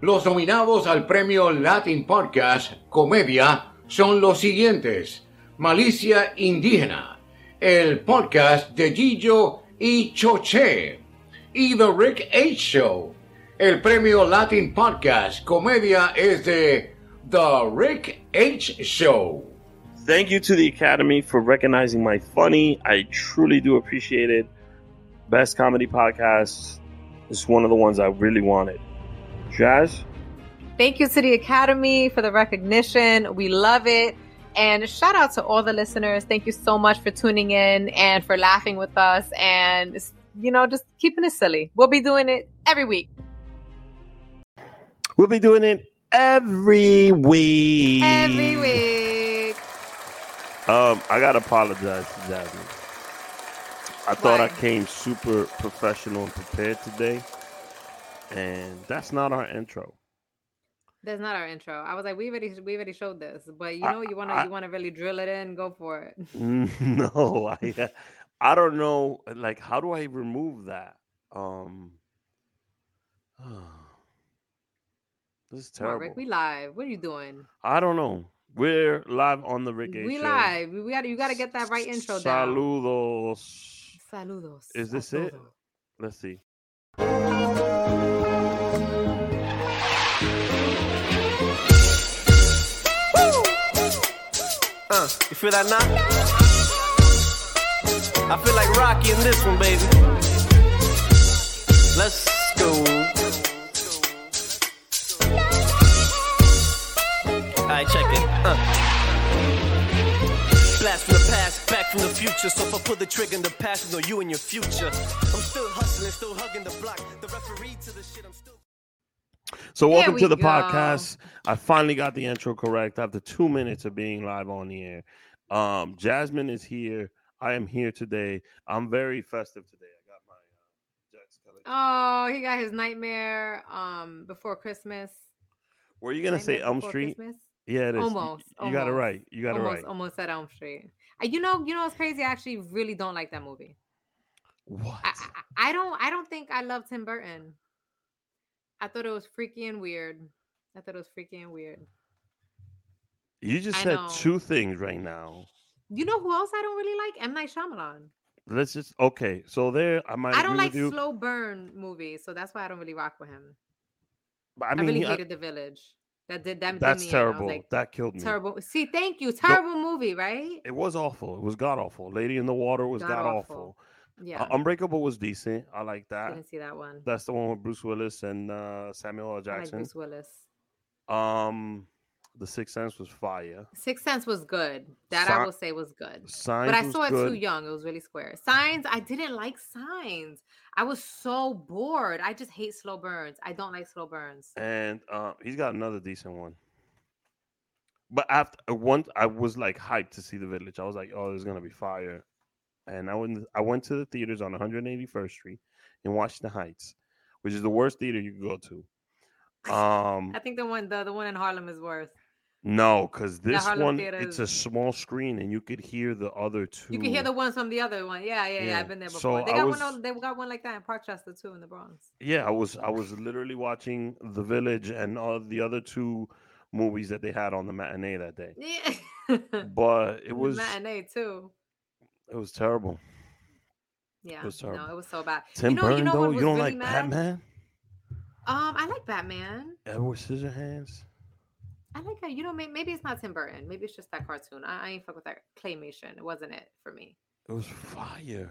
Los nominados al premio Latin Podcast Comedia son los siguientes: Malicia Indígena, el podcast de Gillo y Choche, y The Rick H. Show. El premio Latin Podcast Comedia es de The Rick H. Show. Thank you to the Academy for recognizing my funny. I truly do appreciate it. Best comedy podcast is one of the ones I really wanted. Jazz? Thank you to the Academy for the recognition. We love it. And shout out to all the listeners. Thank you so much for tuning in and for laughing with us and, you know, just keeping it silly. We'll be doing it every week. We'll be doing it every week. Every week. Um, I gotta apologize to Jasmine. I thought Why? I came super professional and prepared today, and that's not our intro. That's not our intro. I was like, we already we already showed this, but you I- know, you wanna you wanna really drill it in, go for it. No, I I don't know. Like, how do I remove that? Um, this is Come on, terrible. Rick, we live. What are you doing? I don't know. We're live on the Rick A we Show. live. We gotta you gotta get that right intro down. Saludos. Saludos. Is this a it? Let's see. Uh, you feel that knock? I feel like Rocky in this one, baby. Let's go. Alright, check it. Uh. Blast from the past, back from the future. So if I pull the trigger in the past, no you in your future. I'm still hustling, still hugging the block. The referee to the shit, I'm still. So welcome we to the go. podcast. I finally got the intro correct after two minutes of being live on the air. Um, Jasmine is here. I am here today. I'm very festive today. I got my uh. Oh, he got his nightmare um before Christmas. Were you gonna say Elm Street? Christmas? Yeah, it is. You- Almost, You, got it right. You got almost, it right. almost at Elm Street. Uh, You know, you know what's crazy? I actually really don't like that movie. What? I, I, I don't I don't think I love Tim Burton. I thought it was freaky and weird. I thought it was freaky and weird. you just I said know. two things right now. You know who else I don't really like? M Night Shyamalan. Let's just okay. So there, I might. I don't like you, slow burn movies, so that's why I don't really rock with him. but I I, mean, really he- I- hated The Village. That did that. that's me in. I was terrible. like, that killed me. terrible. See, thank you. Terrible movie, right? It was awful. It was god awful. Lady in the Water was god awful. Yeah, Uh, Unbreakable was decent. I like that. didn't see that one. That's the one with Bruce Willis and uh, Samuel L. I like Jackson. Bruce Willis. um, The Sixth Sense was fire. Sixth Sense was good. That I will say was good. Signs But I saw it good. too young. It was really square. Signs, I didn't like signs. I was so bored. I just hate slow burns. I don't like slow burns. and uh, he's got another decent one. But after uh, once, I was like hyped to see the village. I was like, "Oh, there's gonna be fire," and I went. I went to the theaters on 181st Street in Washington Heights, which is the worst theater you could go to. Um, I think the one the, the one in Harlem is worse. no, because this Harlem one theater it's a small screen and you could hear the other two. You can hear the ones from the other one. Yeah, yeah, yeah. Yeah. I've been there before. So they got was- one. They got one like that in Parkchester too, in the Bronx. Yeah, I was I was literally watching The Village and all the other two movies that they had on the matinee that day. Yeah, But it The was matinee too. It was terrible. Yeah, it was terrible. no, it was so bad. Tim you know, Burton you know though, you don't really like mad? Batman? Um, I like Batman. Edward Scissorhands? I like that. You know, maybe it's not Tim Burton. Maybe it's just that cartoon. I, I ain't fuck with that claymation. It wasn't it for me. It was fire.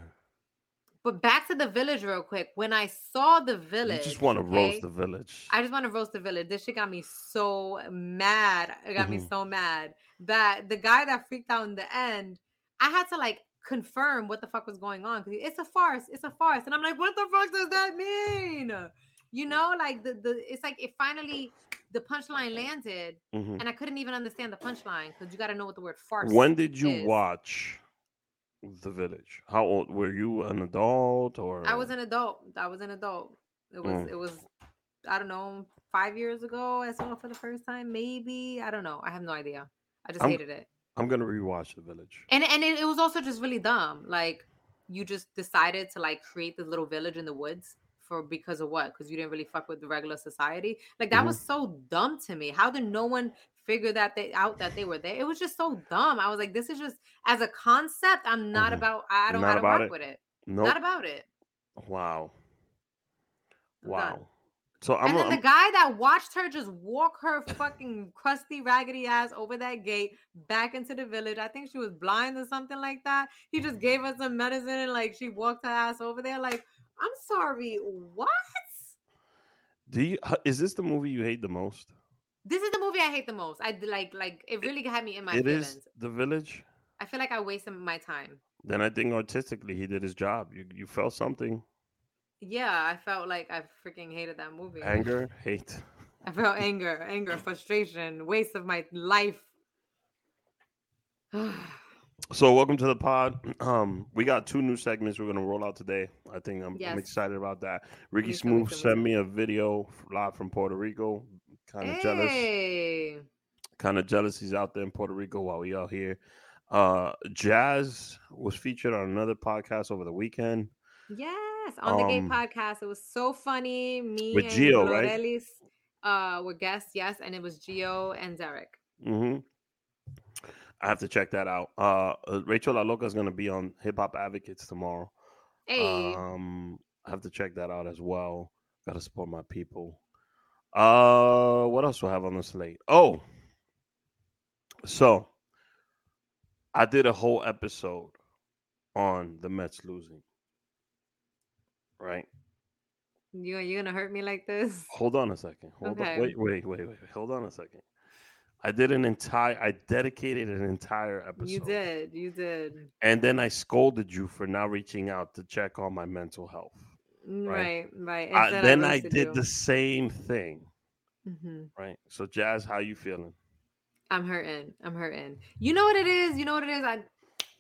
But back to the village real quick. When I saw the village, you just want to okay, roast the village. I just want to roast the village. This shit got me so mad. It got me Mhm. so mad that the guy that freaked out in the end, I had to like confirm what the fuck was going on because it's a farce. It's a farce, and I'm like, what the fuck does that mean? You know, like the the it's like it finally the punchline landed, Mhm. and I couldn't even understand the punchline because you got to know what the word farce. When did you is. watch The Village? How old were you? An adult or I was an adult. I was an adult. It was Mm. it was I don't know five years ago. I saw it for the first time. Maybe I don't know. I have no idea. I just I'm- hated it. I'm gonna rewatch The Village. And and it, it was also just really dumb. Like you just decided to like create this little village in the woods for because of what? Because you didn't really fuck with the regular society. Like that Mhm. was so dumb to me. How did no one figure that they out that they were there? It was just so dumb. I was like, this is just as a concept. I'm not Mhm. about. I don't Not how to about work it. with it. Nope. Not about it. wow. Wow. So I'm, and then I'm the guy that watched her just walk her fucking crusty, raggedy ass over that gate back into the village. I think she was blind or something like that. He just gave her some medicine and like she walked her ass over there. Like, I'm sorry, what? do you is this the movie you hate the most? This is the movie I hate the most. I like, like it really had me in my It feelings. is The Village. I feel like I wasted my time. Then I think artistically he did his job. You you felt something. Yeah, I felt like I freaking hated that movie. Anger, hate. I felt anger, anger, frustration, waste of my life. So welcome to the pod. Um, we got two new segments we're gonna roll out today. I think I'm, I'm excited about that. Ricky Smooth sent me a video live from Puerto Rico. Kind of jealous. Kind of jealous he's out there in Puerto Rico while we out here. Uh, Jazz was featured on another podcast over the weekend. Yes, on the Gay Um, Podcast. It was so funny. Me with and Gio, right? Lorelis, uh were guests, yes, and it was Gio and Derek. hmm I have to check that out. Uh, uh, Rachel La Loca is gonna be on Hip Hop Advocates tomorrow. Hey, Um, I have to check that out as well. Got to support my people. Uh, what else do I have on the slate? Oh, so I did a whole episode on the Mets losing. Right. you you gonna hurt me like this? Hold on a second. Hold Okay. on. Wait, wait, wait, wait. wait. Hold on a second. I did an entire. I dedicated an entire episode. You did, you did. And then I scolded you for not reaching out to check on my mental health. Right. Right, right. Instead, then I roasted did the same thing. Mhm. Right. So Jazz, how you feeling? I'm hurting. I'm hurting. You know what it is? You know what it is? I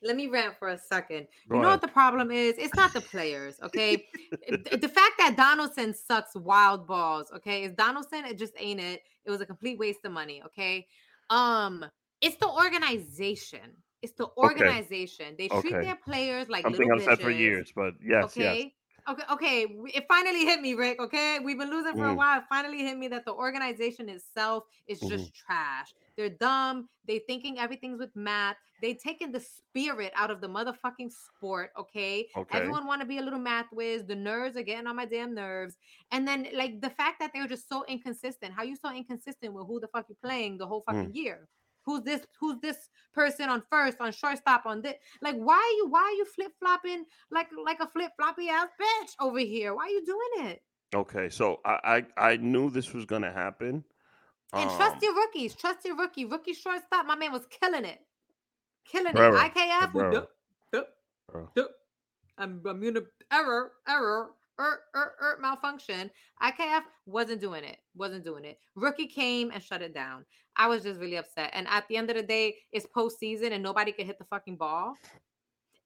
let me rant for a second. Go you know ahead. what the problem is? It's not the players, okay? Th- the fact that Donaldson sucks wild balls, okay? Is Donaldson? It just ain't it. It was a complete waste of money, okay? Um, it's the organization. It's the organization. They treat Okay. their players like Something I've said for years, but yes, okay. yes. Okay, okay. It finally hit me, Rick. Okay. We've been losing for a Mm. while. It finally hit me that the organization itself is Mm-hmm. just trash. They're dumb. They thinking everything's with math. They taking the spirit out of the motherfucking sport. Okay. Okay. Everyone want to be a little math whiz. The nerds are getting on my damn nerves. And then like the fact that they're just so inconsistent. How you so inconsistent with who the fuck you playing the whole Mm. fucking year? Who's this? Who's this person on first, on shortstop, on this? Like, why are you? Why are you flip flopping like like a flip floppy ass bitch over here? Why are you doing it? Okay. So I, I I knew this was gonna happen. And Um, trust your rookies. Trust your rookie. Rookie shortstop. My man was killing it. Killing it. IKF. Cabrera. duh, duh, Bro. duh. I'm immune error, error, er, er, er, malfunction. IKF wasn't doing it. Wasn't doing it. Rookie came and shut it down. I was just really upset. And at the end of the day, it's postseason and nobody could hit the fucking ball.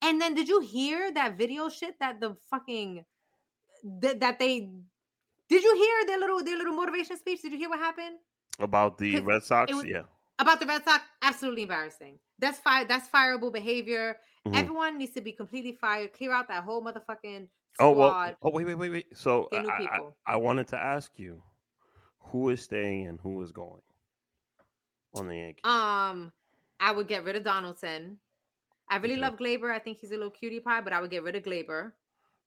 And then did you hear that video shit that the fucking that, that they did you hear their little their little motivation speech? Did you hear what happened? About the Red Sox. was- yeah. about the Red Sox, absolutely embarrassing. That's fire. That's fireable behavior. Mhm. Everyone needs to be completely fired. Clear out that whole motherfucking squad. Oh well. Oh wait, wait, wait, wait. So I, I. I wanted to ask you, who is staying and who is going on the Yankees? Um, I would get rid of Donaldson. I really Okay. love Gleyber. I think he's a little cutie pie, but I would get rid of Gleyber.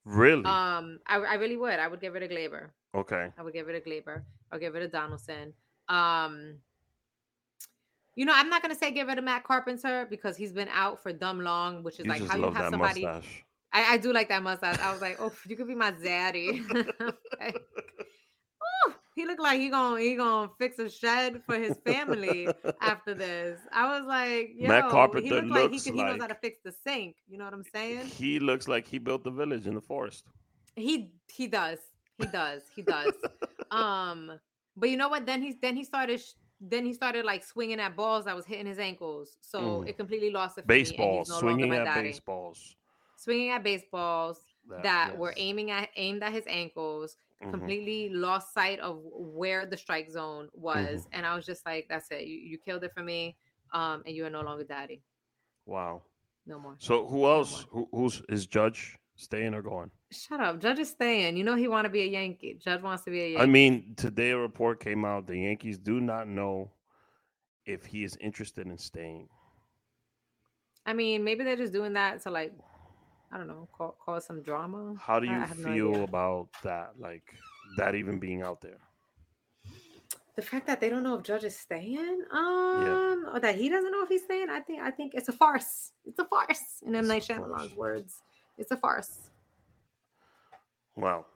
really? Um, I, I really would. I would get rid of Gleyber. okay. I would get rid of Gleyber. I'll get rid of Donaldson. Um, you know, I'm not gonna say get rid of Matt Carpenter because he's been out for dumb long, which is You like how you have somebody. mustache. I, I do like that mustache. I was like, oh, you could be my zaddy. Like, ooh, he looked like he gonna he gonna fix a shed for his family after this. I was like, yo, Matt he Carpenter looked like he, looks could, he knows how to fix the sink. You know what I'm saying? He looks like he built the village in the forest. He he does. He does. He does. um, but you know what? Then he's then he started. sh- Then he started like swinging at balls that was hitting his ankles, so Mm. it completely lost it. for me, and he's Baseballs, no swinging at daddy. baseballs. swinging at baseballs that were yes. aiming at aimed at his ankles Mhm. completely lost sight of where the strike zone was Mm-hmm. and i was just like that's it you, you killed it for me um and you are no longer daddy Wow. no more So who else? Who, who's is Judge Staying or going? Shut up. Judge is staying. You know he want to be a Yankee. Judge wants to be a Yankee. I mean, today a report came out the Yankees do not know if he is interested in staying. I mean, maybe they're just doing that to like, I don't know, cause, cause some drama. How do you have no feel about that? Like that even being out there? The fact that they don't know if Judge is staying, um, or that he doesn't know if he's staying, I think I think it's a farce. It's a farce. In M. Night It's a farce. Shyamalan's words, it's a farce. Wow.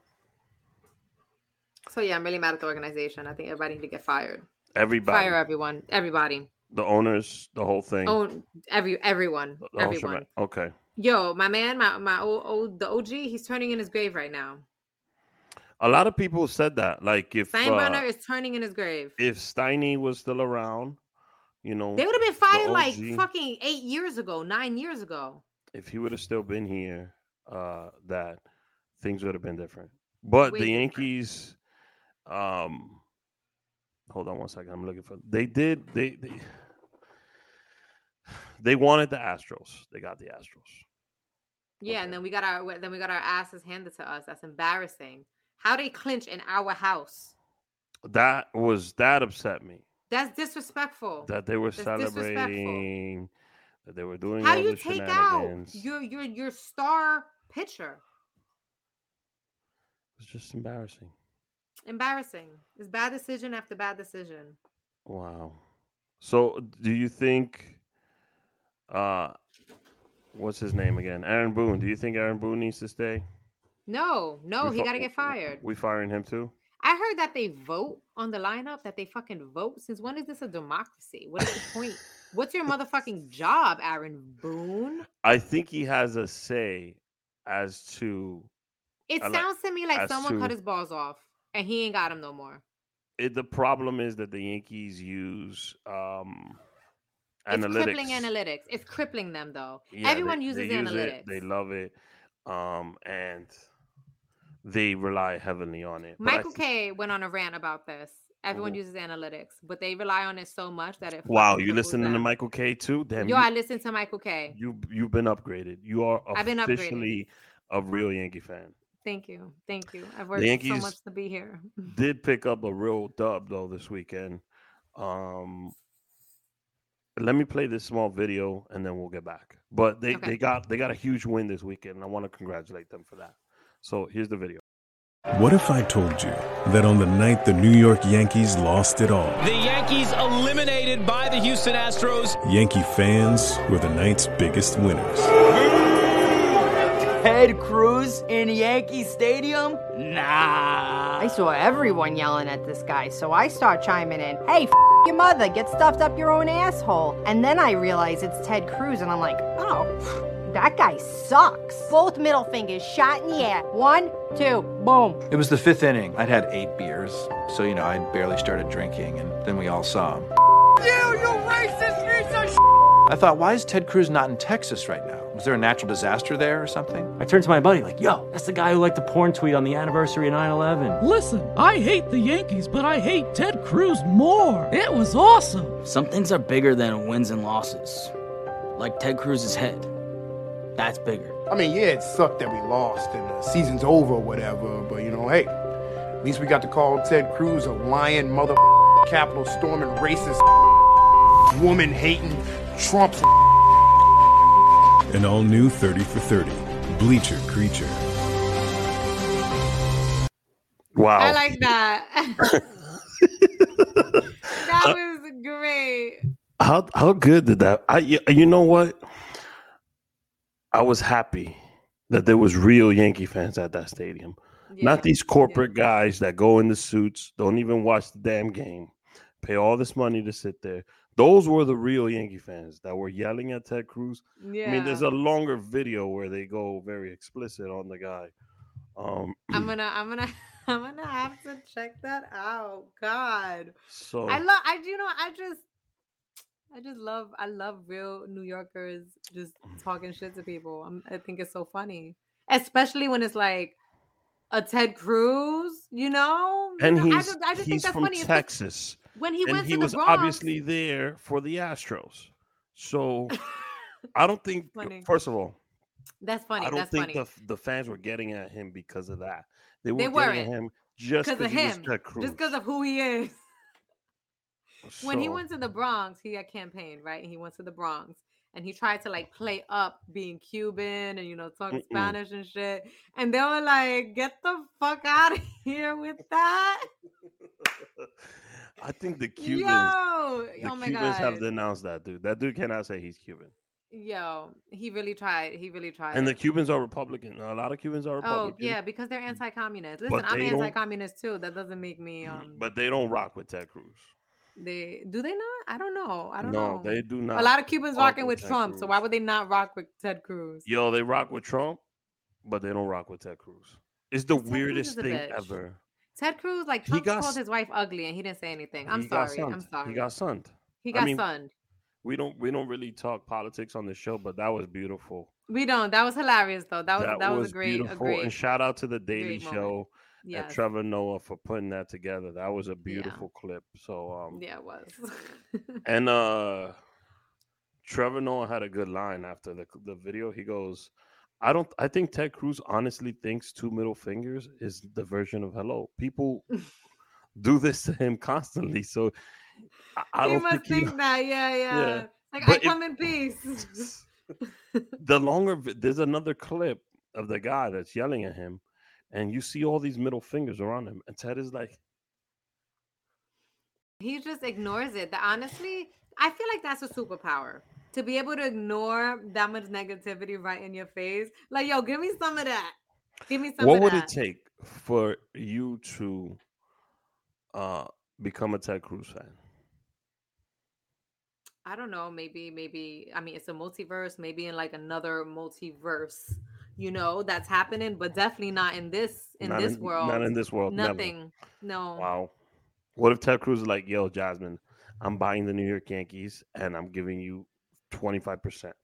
So yeah, I'm really mad at the organization. I think everybody need to get fired. Everybody, Fire everyone, everybody. the owners, the whole thing. Oh, every everyone, everyone. Okay. Yo, my man, my my old, old the OG, he's turning in his grave right now. A lot of people said that. Like if Steinbrenner uh, is turning in his grave. if Steiny was still around, you know, They would have been fired like fucking eight years ago, nine years ago. If he would have still been here, uh, that things would have been different. But the. Yankees, um, hold on one second. I'm looking for. They did. They they they wanted the Astros. They got the Astros. Yeah, Okay. and then we got our then we got our asses handed to us. That's embarrassing. How they clinch in our house? That was that upset me. That's disrespectful. That they were That's disrespectful. celebrating. That they were doing How do you take out your your your star pitcher? It's just embarrassing. Embarrassing. It's bad decision after bad decision. Wow. So do you think uh what's his name again? Aaron Boone. Do you think Aaron Boone needs to stay? No, no, We he fi- got to get fired. We firing him too? I heard that they vote on the lineup, that they fucking vote. Since when is this a democracy? What is the point? What's your motherfucking job, Aaron Boone? I think he has a say as to It I like- sounds to me like someone cut his balls off and he ain't got him no more. it, the problem is that the Yankees use um It's analytics. crippling analytics. It's crippling them though. Yeah, they- Everyone they uses use it, analytics. They love it. Um and they rely heavily on it. Michael Kay went on a rant about this. Everyone uses analytics, but they rely on it so much that it Wow, you listening to. Michael Kay too? Damn, Yo, you, I listen to Michael Kay. you you've been upgraded. You are I've been upgraded. officially a real Yankee fan. Thank you. Thank you. I've worked so much to be here. Did pick up a real dub though this weekend. Um let me play this small video and then we'll get back. But they, Okay. they got they got a huge win this weekend and I want to congratulate them for that. So here's the video. What if I told you that on the night the New York Yankees lost it all, The Yankees eliminated by the Houston Astros. Yankee fans were the night's biggest winners? Ted Cruz in Yankee Stadium? Nah. I saw everyone yelling at this guy, so I start chiming in, hey, f- your mother, get stuffed up your own asshole. And then I realize it's Ted Cruz, and I'm like, oh, that guy sucks. Both middle fingers shot in the air. One, two, boom. It was the fifth inning. I'd had eight beers, so you know I'd barely started drinking, and then we all saw him. You, you racist piece of I thought, why is Ted Cruz not in Texas right now? Was there a natural disaster there or something? I turned to my buddy, like, yo, that's the guy who liked the porn tweet on the anniversary of 9 11. Listen, I hate the Yankees, but I hate Ted Cruz more. It was awesome. Some things are bigger than wins and losses. Like Ted Cruz's head. That's bigger. I mean, yeah, it sucked that we lost and the season's over or whatever, but you know, hey, at least we got to call Ted Cruz a lying mother capital storming racist woman hating Trump An all new 30 for 30. Bleacher Creature. Wow. I like that. that uh, was great. How how good did that? I y- you know what? I was happy that there was real Yankee fans at that stadium. Not these corporate guys that go in the suits, don't even watch the damn game, pay all this money to sit there. Those were the real Yankee fans that were yelling at Ted Cruz. Yeah. I mean, there's a longer video where they go very explicit on the guy. Um, I'm gonna, I'm gonna, I'm gonna have to check that out. God, so I love, I, you know, I just, I just love, I love real New Yorkers just mm. talking shit to people. I'm, I think it's so funny, especially when it's like a Ted Cruz, you know. You and know, I he's just, I just think he's that's from funny. Texas. when he and went he to the was Bronx, obviously there for the Astros. So I don't think first of all, That's funny. I don't That's think funny. the the fans were getting at him because of that. They were They getting at weren't. him just because of because he was him, just because of who he is. When he went to the Bronx, he had campaigned, right? And he went to the Bronx and he tried to like play up being Cuban and you know talk Mm-mm. Spanish and shit. And they were like, "Get the fuck out of here with that!" I think the Cubans, Yo, the oh my Cubans have denounced that dude. That dude cannot say he's Cuban. yo, he really tried. He really tried. And the. Cubans are Republican. A lot of Cubans are Republican. Oh yeah, because they're anti-communist. Listen, I'm anti-communist too. That doesn't make me um. But they don't rock with Ted Cruz. They do they not? I don't know. I don't no, know. they do not. A lot of Cubans rock rocking with Ted Trump, so why would they not rock with Ted Cruz? Yo, they rock with Trump, but they don't rock with Ted Cruz. It's the Cruz weirdest thing bitch. ever. Ted Cruz, like He Trump got called his wife ugly and he didn't say anything. I'm sorry. I'm sorry. He got sunned. He I got mean, sunned. We don't we don't really talk politics on the show, but that was beautiful. We don't. That was hilarious though. That was that, was, a great, a great. And shout out to the Daily Show. moment. Yes. Trevor Noah for putting that together. That was a beautiful clip. So um Yeah, it was. and uh Trevor Noah had a good line after the the video. He goes, I don't I think Ted Cruz honestly thinks two middle fingers is the version of hello. People do this to him constantly. So I, I he don't must think, he- that. Yeah, yeah. Yeah. Like But I come in peace. the longer there's another clip of the guy that's yelling at him, and you see all these middle fingers around him, and Ted is like, he just ignores it. That honestly, I feel like that's a superpower. To be able to ignore that much negativity right in your face. Like, yo, give me some of that. Give me some "What would that. it take for you to uh become a Ted Cruz fan?" I don't know. Maybe, maybe. I mean, it's a multiverse. Maybe in like another multiverse, you know, that's happening, but definitely not in this in Not this in- world. not in this world, never. Nothing. No. Wow. What if Ted Cruz is like, "Yo, Jasmine, I'm buying the New York Yankees, and I'm giving you 25 percent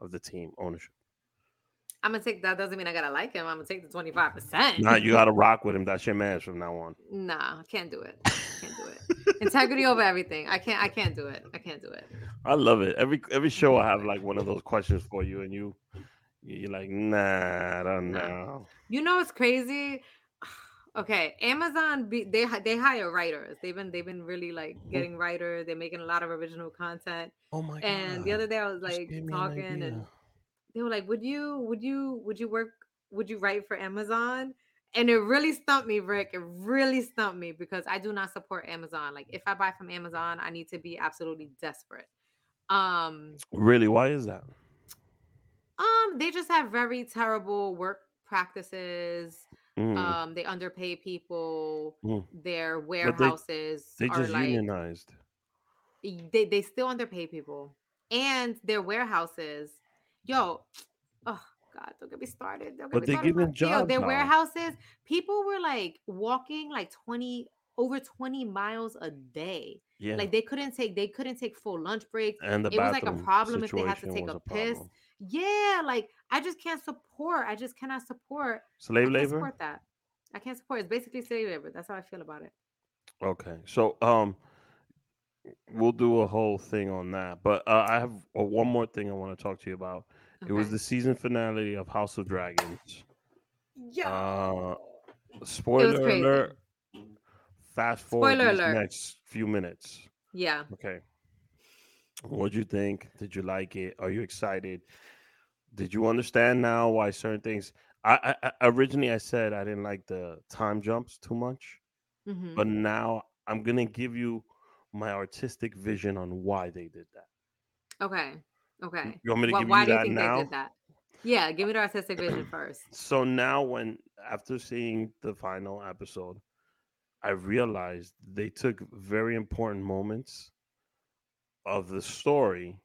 of the team ownership." I'm gonna take that. Doesn't mean I gotta like him. I'm gonna take the 25. percent Now you got to rock with him. That's your man from now on. Nah, I can't do it. Can't do it. Integrity over everything. I can't. I can't do it. I can't do it. I love it. Every every show I have like one of those questions for you, and you you're like, nah, I don't know. You know what's crazy? Okay, Amazon be, they they hire writers. They've been they've been really like getting writers. They're making a lot of original content. Oh my And the other day I was like me an talking and they were like, "Would you would you would you work would you write for Amazon?" And it really stumped me, Rick. It really stumped me because I do not support Amazon. Like if I buy from Amazon, I need to be absolutely desperate. Um Really, why is that? Um they just have very terrible work practices. Mm. Um they underpay people. Mm. Their they- warehouses They are just like unionized. they they still underpay people and their warehouses yo oh god don't get me started don't get But me they started give them about- yo, their now. warehouses people were like walking like 20 over 20 miles a day Yeah. like they couldn't take they couldn't take full lunch breaks And the it was like a problem if they had to take a, a piss problem. Yeah like i just can't support i just cannot support Slave I can't labor? support that i can't support it's basically slave labor that's how i feel about it Okay, so um, we'll do a whole thing on that. But uh, I have uh, one more thing I want to talk to you about. It was the season finale of House of Dragons. yeah Uh, spoiler alert. Fast forward Spoiler alert. next few minutes. yeah Okay. What'd you think? Did you like it? Are you excited? Did you understand now why certain things? I, I, originally I said I didn't like the time jumps too much, Mhm. but now I'm gonna give you my artistic vision on why they did that. Okay. Okay. You want me to Why- give why you do you that think now? they did that? Yeah, give me the artistic vision first. So now, when after seeing the final episode, I realized they took very important moments of the story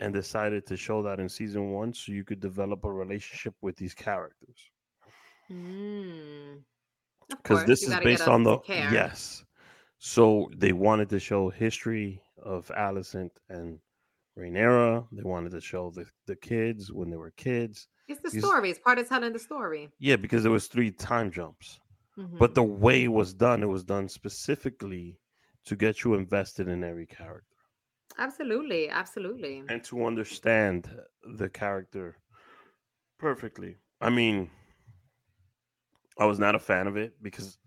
and decided to show that in season one so you could develop a relationship with these characters. Mm. Because course, this is based on the yes. So they wanted to show history of Alicent and Rhaenyra. They wanted to show the, the kids when they were kids. It's the These- story. It's part of telling the story. Yeah, because there was three time jumps. Mhm. But the way it was done, it was done specifically to get you invested in every character Absolutely, absolutely. and to understand the character Perfectly. I mean, I was not a fan of it because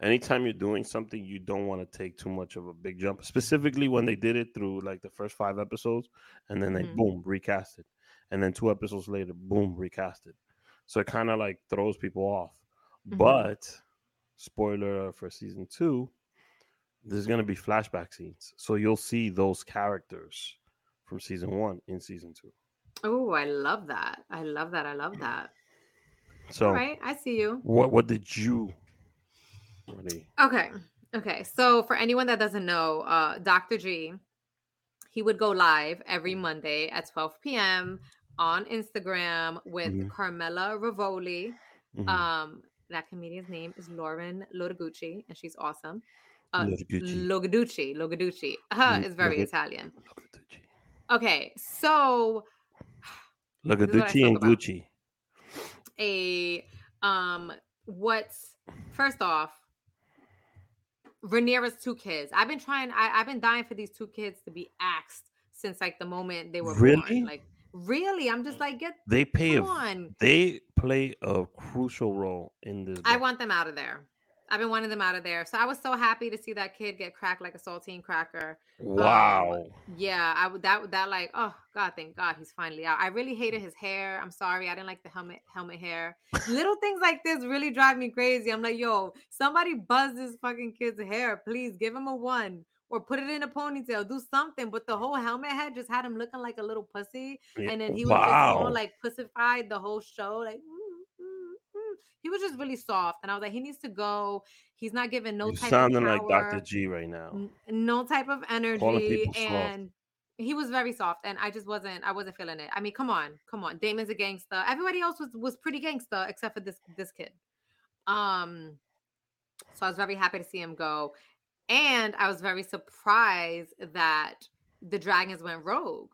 anytime you're doing something, you don't want to take too much of a big jump. Specifically when they did it through like the first five episodes, and then they Mhm. boom recast it, and then two episodes later, boom recast it. So it kind of like throws people off. Mhm. But spoiler for season two, there's gonna be flashback scenes, so you'll see those characters from season one in season two. Oh, I love that. I love that. I love that. So All right, I see you. what what did you? Okay. Okay. So for anyone that doesn't know, uh Dr. G, he would go live every Monday at 12 p.m. on Instagram with Mhm. Carmela Rivoli. Mhm. Um, that comedian's name is Lauren Lodagucci, and she's awesome. Uh, Lodagucci. Logaducci. Logaducci. Uh, Lo- is very Logad- Italian. Okay, so Look at This is what I Gucci and about. Gucci. a um what's first off Rhaenyra's two kids. I've been trying I, I've been dying for these two kids to be axed since like the moment they were Really? born. Like really, I'm just like get They pay a on. they play a crucial role in this. I want them out of there. I've been wanting them out of there. So I was so happy to see that kid get cracked like a saltine cracker. Um, Wow. yeah, I would that that like oh god, thank God he's finally out. I really hated his hair. I'm sorry, I didn't like the helmet helmet hair. Little things like this really drive me crazy. I'm like, yo, somebody buzz this fucking kid's hair, please give him a one or put it in a ponytail, do something. But the whole helmet head just had him looking like a little pussy, and then he was just wow. all like pussified the whole show, like. He was just really soft, and I was like, he needs to go. He's not giving no you type sounding of like Dr. G right now. n- no type of energy people soft. and he was very soft and i just wasn't i wasn't feeling it i mean come on come on Daemon's a gangster everybody else was was pretty gangster except for this this kid um so i was very happy to see him go and i was very surprised that the dragons went rogue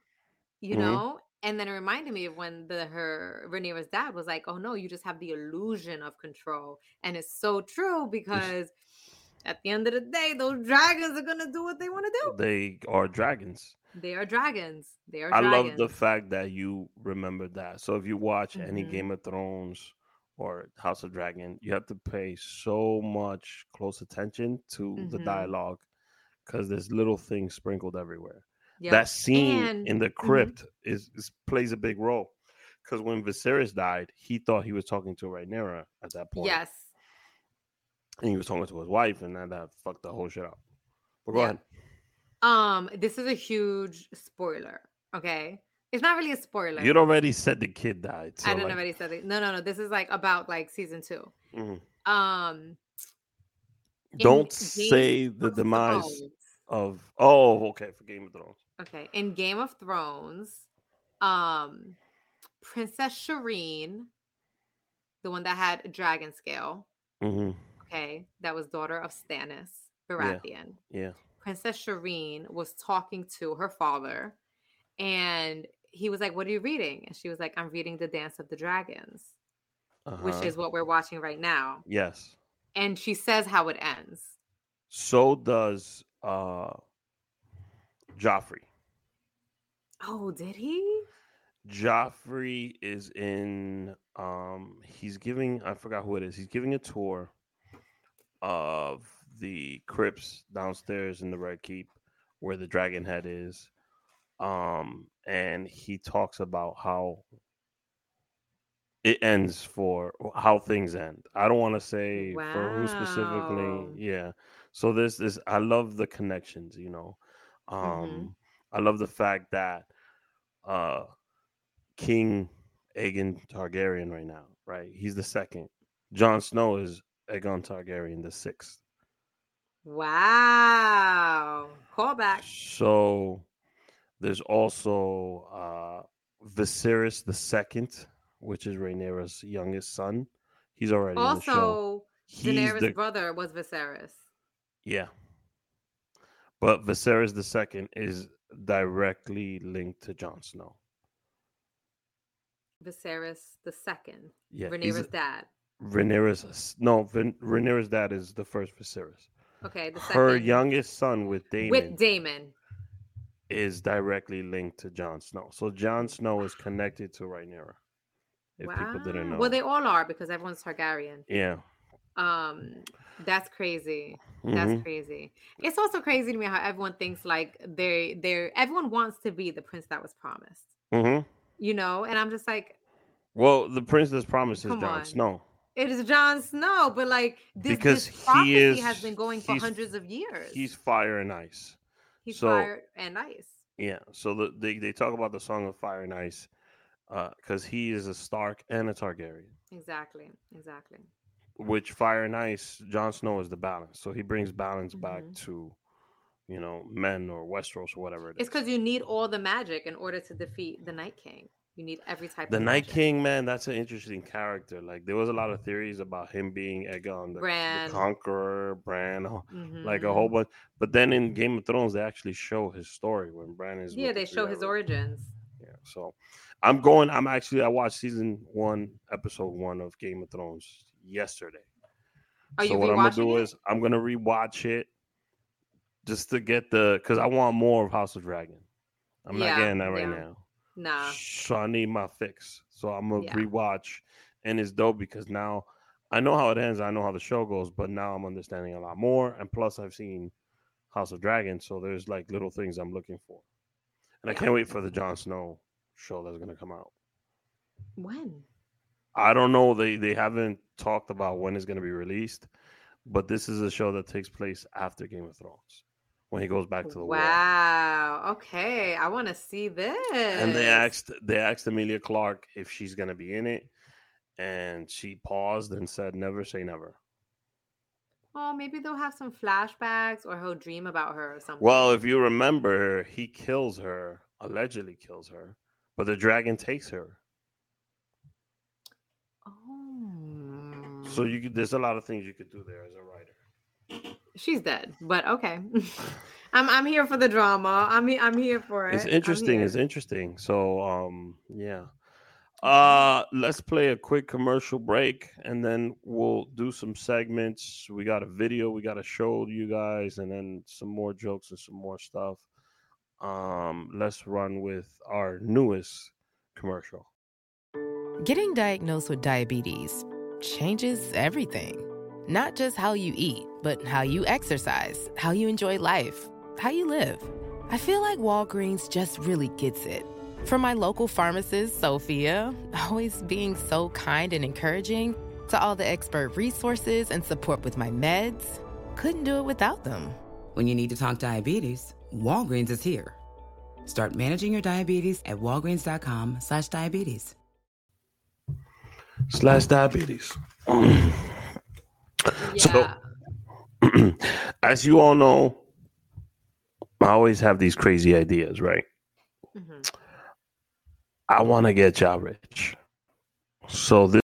you Mhm. know and then it reminded me of when the her Rhaenyra's dad was like, "Oh no, you just have the illusion of control," and it's so true because at the end of the day, those dragons are gonna do what they want to do. They are dragons. They are dragons. They are I dragons. love the fact that you remember that. So if you watch any Mhm. Game of Thrones or House of Dragon, you have to pay so much close attention to the Mhm. dialogue because there's little things sprinkled everywhere. Yep. That scene And- in the mhm. crypt is, is plays a big role because when Viserys died, he thought he was talking to Rhaenyra at that point. Yes. and he was talking to his wife, and then that fucked the whole shit up. But go Yeah. ahead. Um, this is a huge spoiler. Okay, it's not really a spoiler. You'd already said the kid died. So I didn't like, already said it. No, no, no. This is like about like season two. mhm. Um, Don't say the demise of. Oh, okay, for Game of Thrones. Okay, in Game of Thrones, um, Princess Shireen, the one that had dragon scale, hmm okay, that was daughter of Stannis Baratheon. Yeah. Princess Shireen was talking to her father, and he was like, "What are you reading?" And she was like, "I'm reading The Dance of the Dragons," which Uh-huh. is what we're watching right now. Yes. And she says how it ends. So does uh Joffrey. Oh, did he? Joffrey is in um he's giving I forgot who it is. He's giving a tour of the crypts downstairs in the Red Keep where the dragon head is. Um and he talks about how it ends for how things end. I don't want to say for who specifically. Yeah. So this is I love the connections, you know. Um Mhm. I love the fact that uh King Aegon Targaryen right now, right? He's the second. Jon Snow is Aegon Targaryen the sixth. Wow. Call back. So there's also uh Viserys the second, which is Rhaenyra's youngest son. He's already in the show. Also, Daenerys' the brother was Viserys. yeah. But Viserys the second is directly linked to Jon Snow. Viserys the second. Yeah, Rhaenyra's dad. Rhaenyra's no, Vin, Rhaenyra's dad is the first Viserys. Okay, the Her second. youngest son with Daemon With Daemon. is directly linked to Jon Snow. So Jon Snow is connected to Rhaenyra. If people didn't know. Well, they all are because everyone's Targaryen. yeah. Um, that's crazy. That's Mhm. crazy. It's also crazy to me how everyone thinks like they they're everyone wants to be the prince that was promised. hmm You know, and I'm just like, Well, the princess promises Come Jon on. Snow. it is Jon Snow, but like this, Because this he is- has been going for hundreds of years. He's fire and ice. He's so fire and ice. yeah, so the, they they talk about the song of fire and ice, because he is a Stark and a Targaryen. Exactly. Exactly. Which fire and ice, Jon Snow is the balance. So he brings balance Mm-hmm. back to, you know, men or Westeros or whatever it is. It's because you need all the magic in order to defeat the Night King. You need every type of The Night magic. King, man, that's an interesting character. Like there was a lot of theories about him being Aegon the, the Conqueror, Bran, a- like a whole bunch. But then in Game of Thrones, they actually show his story when Bran is. Yeah, they show his origins. Yeah, so I'm going. I'm actually. I watched season one, episode one of Game of Thrones yesterday. Are so what I'm gonna do it? is I'm gonna rewatch it just to get the because I want more of House of Dragon. I'm Yeah, not getting that right yeah. now. Nah. So I need my fix. So I'm gonna Yeah. rewatch, and it's dope because now I know how it ends. I know how the show goes, but now I'm understanding a lot more. And plus, I've seen House of Dragon, so there's like little things I'm looking for, and I can't wait for the Jon Snow show that's gonna come out. When? I don't know. They they haven't talked about when it's gonna be released, but this is a show that takes place after Game of Thrones when he goes back to the. Wow. Okay. I want to see this. And they asked they asked Emilia Clarke if she's gonna be in it, and she paused and said, "Never say never." Oh, maybe they'll have some flashbacks or he'll dream about her or something. Well, if you remember, he kills her, allegedly kills her, but the dragon takes her. So you could, there's a lot of things you could do there as a writer. She's dead, but okay. I'm I'm here for the drama. I'm I'm here for it. It's interesting. here. It's interesting. So um yeah. Uh let's play a quick commercial break and then we'll do some segments. We got a video we got to show you guys and then some more jokes and some more stuff. Um let's run with our newest commercial. Getting diagnosed with diabetes changes everything. Not just how you eat, but how you exercise, how you enjoy life, how you live. I feel like Walgreens just really gets it. From my local pharmacist, Sophia, always being so kind and encouraging, to all the expert resources and support with my meds, couldn't do it without them. When you need to talk diabetes, Walgreens is here. Start managing your diabetes at walgreens.com slash diabetes. Slash diabetes. Yeah. So as you all know, I always have these crazy ideas, right? Mm-hmm. I want to get y'all rich. So this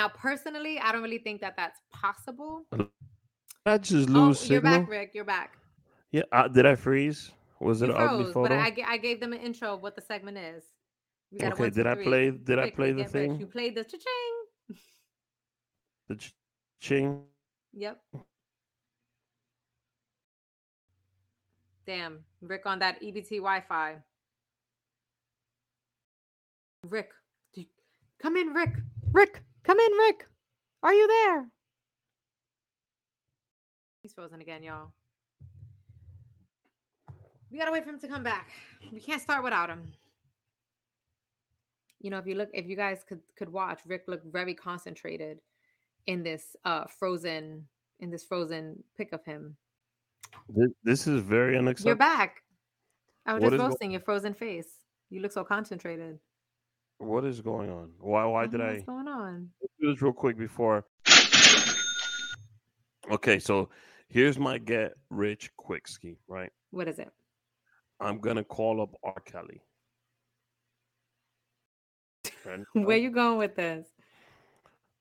Now, personally, I don't really think that that's possible. I just Oh, lose you're back, Rick. You're back. Yeah, uh, did I freeze? Was it You an ugly photo? but I, I gave them an intro of what the segment is. We Okay, one, two, did I play- did I play the get rich. thing? You played the cha-ching. the ch- ching. Yep. Damn, Rick on that EBT Wi-Fi. Rick, come in, Rick. Rick, come in, Rick. Are you there? He's frozen again, y'all. We gotta wait for him to come back. We can't start without him. You know, if you look, if you guys could could watch, Rick looked very concentrated in this uh frozen in this frozen pic of him. This, this is very unacceptable. You're back. I was What just is go- roasting your frozen face. You look so concentrated. What is going on? Why? Why did I? What's going on? Let's do this real quick before. Okay, so here's my get rich quick scheme. Right, What is it? I'm gonna call up R. Kelly. Where you going with this?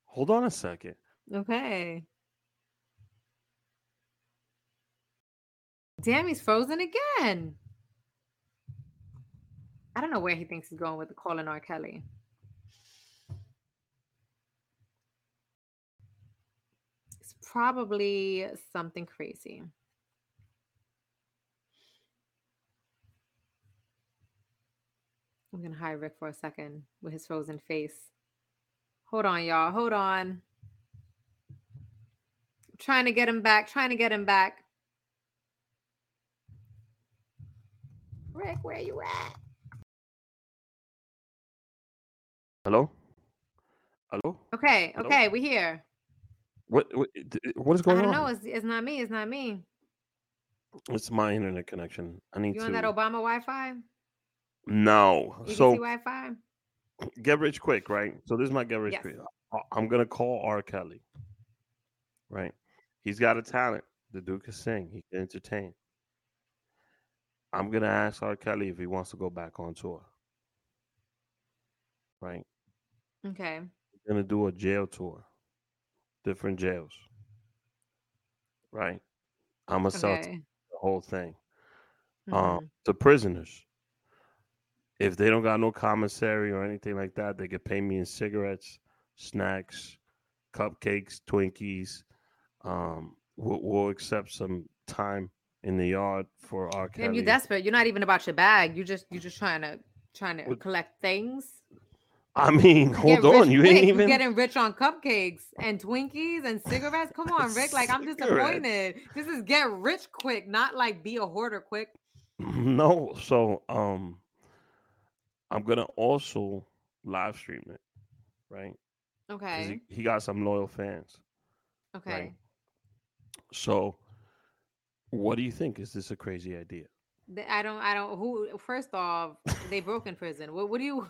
Hold on a second. Okay. Damn, he's frozen again. I don't know where he thinks he's going with the calling R. Kelly. It's probably something crazy. I'm gonna hide Rick for a second with his frozen face. Hold on, y'all. Hold on. Trying to get him back. Trying to get him back. Rick, where are you at? Hello? Hello? Okay, Hello? okay, we here. What what, eh, d- eh, what is I going don't on? know. It's, it's not me. It's not me. It's my internet connection. I need You to on that Obama Wi-Fi? No. So Wi-Fi? get rich quick, right? So this is my get rich Yes. quick. I- I'm gonna call R. Kelly. Right? He's got a talent. The dude can sing. He can entertain. I'm gonna ask R. Kelly if he wants to go back on tour. Right? Okay. We're gonna do a jail tour. Different jails. Right? I'm gonna sell Okay. the whole thing. Mhm. Um, the prisoners. If they don't got no commissary or anything like that, they could pay me in cigarettes, snacks, cupcakes, Twinkies. Um, we'll, we'll accept some time in the yard for our. Damn, you desperate. You're not even about your bag. You just you're just trying to trying to What- collect things. I mean, hold rich on, you ain't You even. getting rich on cupcakes and Twinkies and cigarettes. Come on, Rick. Like I'm disappointed. This is get rich quick, not like be a hoarder quick. No, so um, I'm gonna also live stream it, right? Okay. He, he got some loyal fans. Okay. So, what do you think? Is this a crazy idea? I don't. I don't. Who? First off, they broke in prison. What? What do you?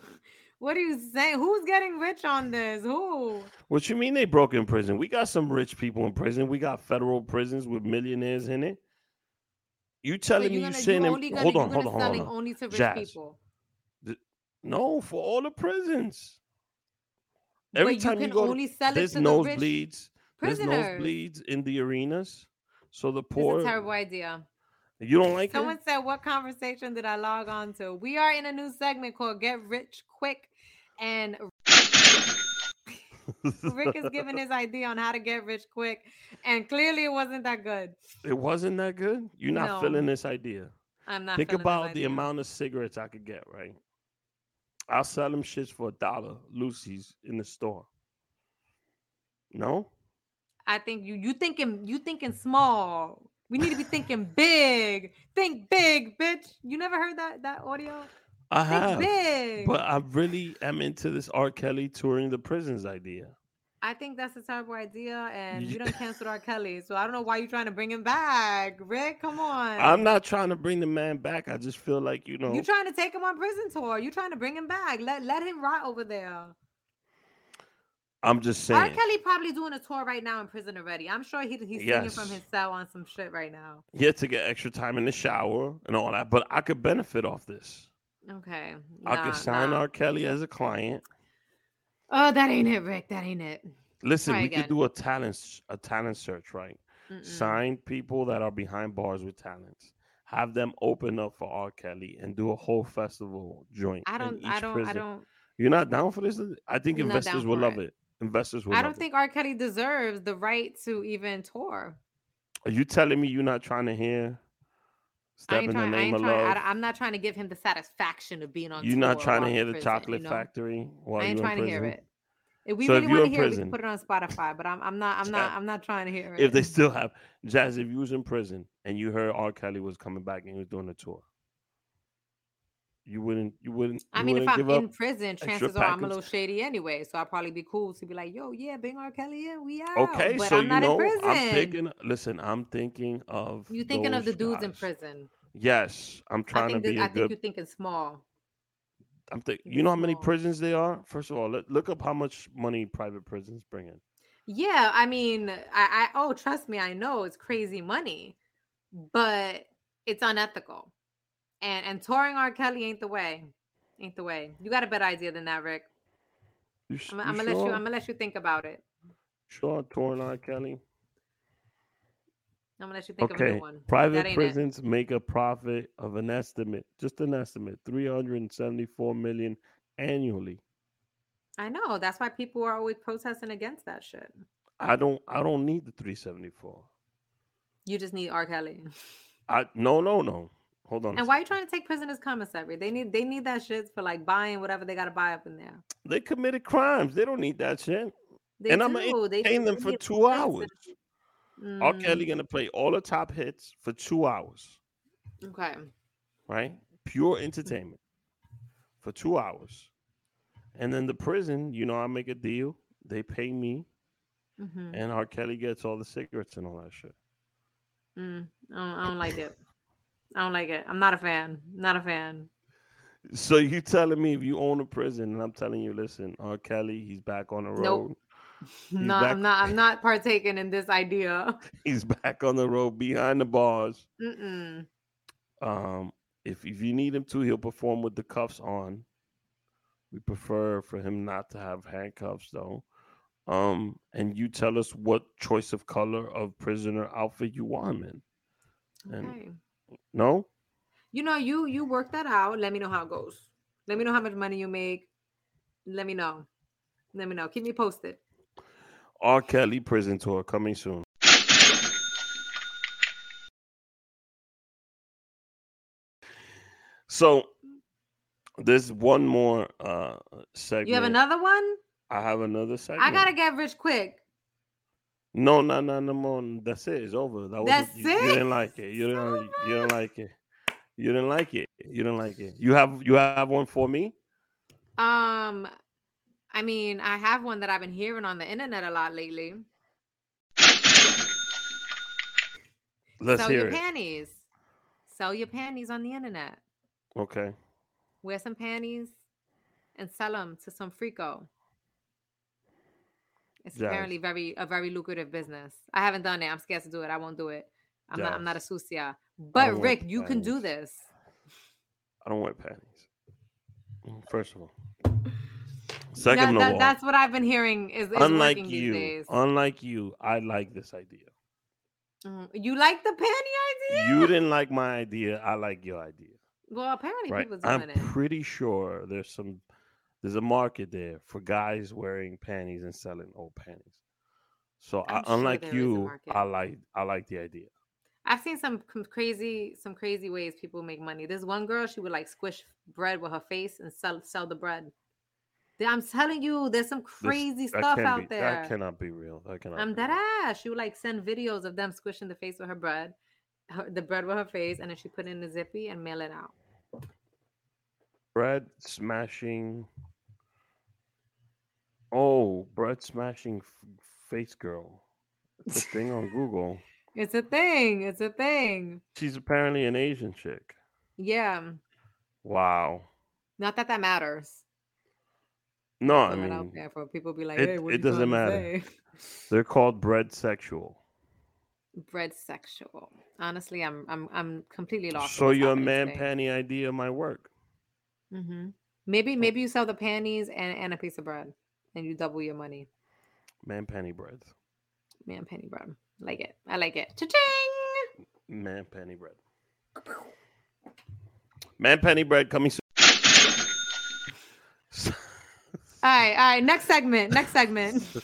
What are you saying? Who's getting rich on this? Who? What you mean they broke in prison? We got some rich people in prison. We got federal prisons with millionaires in it. You So telling me you're you gonna you only gonna Hold on, hold on, hold selling on. only to rich Jazz. people. th- No, for all the prisons. Every But time you, can go, only sell there's the nosebleeds. There's nosebleeds in the arenas. So the poor. a terrible idea. You don't like it. Someone it? said, "What conversation did I log on to?" We are in a new segment called "Get Rich Quick," and Rick is giving his idea on how to get rich quick, and clearly it wasn't that good. It wasn't that good. You're not No. feeling this idea. I'm not. Think about the amount of cigarettes I could get, right? I'll sell them shits for a dollar, Lucy's in the store. No? I think you you thinking you thinking small. We need to be thinking big. Think big, bitch. You never heard that that audio? I have. big. But I really am into this R. Kelly touring the prisons idea. I think that's a terrible idea, and you don't cancel R. Kelly. So I don't know why you're trying to bring him back, Rick. Come on. I'm not trying to bring the man back. I just feel like, you know, You're trying to take him on prison tour? You're trying to bring him back? Let let him rot over there. I'm just saying. R. Kelly probably doing a tour right now in prison already. I'm sure he, he's singing from his cell on some shit right now. He had to get extra time in the shower and all that, but I could benefit off this. Okay. I Nah, could sign nah. R. Kelly as a client. Oh, that ain't it, Rick. That ain't it. Listen, Try we again. could do a talent s- a talent search, right? Mm-mm. Sign people that are behind bars with talents. Have them open up for R. Kelly and do a whole festival joint. I don't. I each don't. I don't. You're not down for this? I think I'm investors down will love it. it. Investors will I don't think R. Kelly deserves the right to even tour. Are you telling me you're not trying to hear I Step in the trying. Name of trying. Love? I, am not trying to give him the satisfaction of being on. You're not trying to hear the prison, Chocolate you know? Factory while I ain't trying in to hear it. If we So really want to hear it, we can put it on Spotify. But I'm. I'm not. I'm not. I'm not trying to hear it. If they still have Jazz, if you was in prison and you heard R. Kelly was coming back and he was doing a tour, you wouldn't. You wouldn't. I mean, if wouldn't I'm in prison, chances are I'm a little shady anyway. So I'd probably be cool to be like, "Yo, yeah, bring R. Kelly in, we out." Okay, but so I'm you not know, in prison. I'm thinking. Listen, I'm thinking of. you thinking of the dudes in prison? Yes, I'm trying to be This, I think you're thinking small. I'm think. You know how many prisons there are? First of all, let, look up how much money private prisons bring in. Yeah, I mean, I, I oh, trust me, I know it's crazy money, but it's unethical. And and touring R. Kelly ain't the way. Ain't the way. You got a better idea than that, Rick. You, I'm, you I'm gonna let you. I'm gonna let you think about it. Sure, torn R. Kelly. I'm gonna let you think of a Okay. new one. Private ain't it. prisons make a profit of an estimate, just an estimate, 374 million annually. I know. That's why people are always protesting against that shit. I don't I don't need the 374. You just need R. Kelly. I no no no. Hold on. And why are you trying to take prisoners' commissary? They need they need that shit for like buying whatever they gotta buy up in there. They committed crimes. They don't need that shit. They and I'm do. gonna They entertain them for two hours. Mm, R. Kelly gonna play all the top hits for two hours, Okay. right? Pure entertainment for two hours. And then the prison, you know, I make a deal. They pay me, hmm and R. Kelly gets all the cigarettes and all that shit. Mm, I, don't, I don't like it. I don't like it. I'm not a fan. Not a fan. So you telling me if you own a prison, and I'm telling you, listen, R. Kelly, he's back on the road. Nope. No, I'm not. I'm not partaking in this idea. He's back on the road behind the bars. Mm-mm. Um, if if you need him to, he'll perform with the cuffs on. We prefer for him not to have handcuffs though. Um, and you tell us what choice of color of prisoner outfit you want him in. And Okay. no, You know, you you work that out. Let me know how it goes. Let me know how much money you make. Let me know. Let me know. Keep me posted. R. Kelly prison tour coming soon. So there's one more uh segment. You have another one? I have another segment. I gotta get rich quick. No, no, no, no more. That's it. It's over. That was That's you, you didn't like it. You didn't. You didn't like it. You didn't like it. You didn't like it. You have. You have one for me. Um, I mean, I have one that I've been hearing on the internet a lot lately. Let's Sell your it. panties. Sell your panties on the internet. Okay. Wear some panties and sell them to some freako. It's Jazz. apparently very a very lucrative business. I haven't done it. I'm scared to do it. I won't do it. I'm not. I'm not a sucia. But Rick, you can do this. I don't wear panties. Mm, First of all. Second That- that- that's what I've been hearing. Is, is unlike you, these days. unlike you, I like this idea. Mm, You like the panty idea? You didn't like my idea. I like your idea. Well, apparently Right. people doing I'm it. pretty sure there's some there's a market there for guys wearing panties and selling old panties. So I, sure unlike there is a you. I like I like the idea. I've seen some crazy, some crazy ways people make money. There's one girl she would like squish bread with her face and sell sell the bread. I'm telling you, there's some crazy that stuff out be- there. That cannot be real. That cannot. I'm dead ass. She would like send videos of them squishing the face with her bread, her, the bread with her face, and then she put it in the zippy and mail it out. Bread smashing. Oh, bread smashing face girl. It's a thing on Google. It's a thing. It's a thing. She's apparently an Asian chick. Yeah. Wow. Not that that matters. No, I mean, out there for people be like, it, hey, what it doesn't matter. They're called bread sexual. Bread sexual. Honestly, I'm I'm I'm completely lost. So your man panty idea might work. Mm-hmm. Maybe maybe you sell the panties and, and a piece of bread, and you double your money. Man panty bread. Man, penny bread. Like it. I like it. Cha-ching! Man penny bread. Man penny bread coming soon. All right, all right. Next segment. Next segment.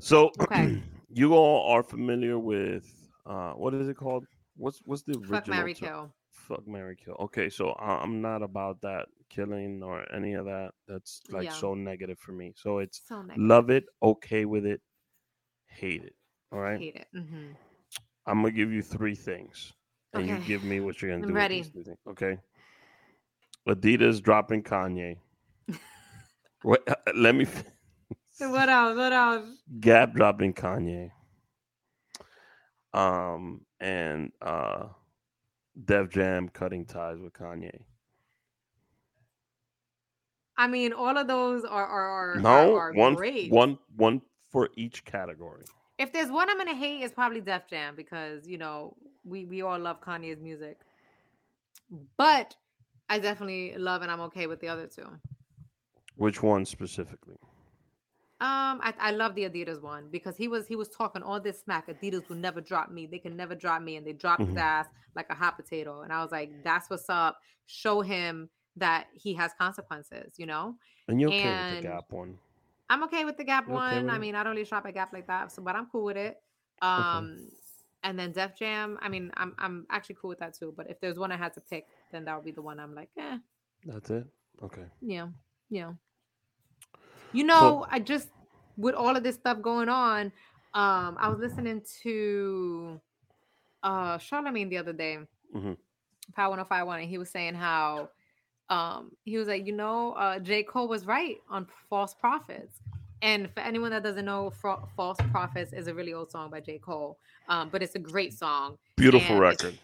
So Okay. you all are familiar with uh what is it called? What's what's the original Fuck, Mary, term? kill. Fuck Mary Kill. Okay, so I- I'm not about that killing or any of that. That's like Yeah. so negative for me. So it's So love it, okay with it, hate it. All right. Hate it. hmm I'm gonna give you three things, and you give me what you're gonna I'm do. ready. With these three okay. Adidas dropping Kanye. Wait, uh, let me. So what else? What else? Gap dropping Kanye. Um and uh Def Jam cutting ties with Kanye. I mean, all of those are are, are, No, are, are one great. one one for each category. If there's one I'm gonna hate, it's probably Def Jam because you know we we all love Kanye's music. But I definitely love and I'm okay with the other two. Which one specifically? Um, I, I love the Adidas one because he was he was talking all this smack. Adidas will never drop me. They can never drop me, and they dropped his Mhm. ass like a hot potato. And I was like, that's what's up. Show him that he has consequences. You know. And you're okay with the Gap one? I'm okay with the Gap You okay one. with I mean, I don't really shop at Gap like that, so but I'm cool with it. Um, and then Def Jam. I mean, I'm I'm actually cool with that too. But if there's one I had to pick, then that would be the one I'm like, eh, That's it. Okay. yeah, yeah. You know, I just with all of this stuff going on, um, I was listening to uh Charlemagne the other day, hmm Power 1051, and he was saying how um he was like, you know, uh J. Cole was right on false prophets. And for anyone that doesn't know, False Prophets is a really old song by J. Cole. Um, but it's a great song. Beautiful record.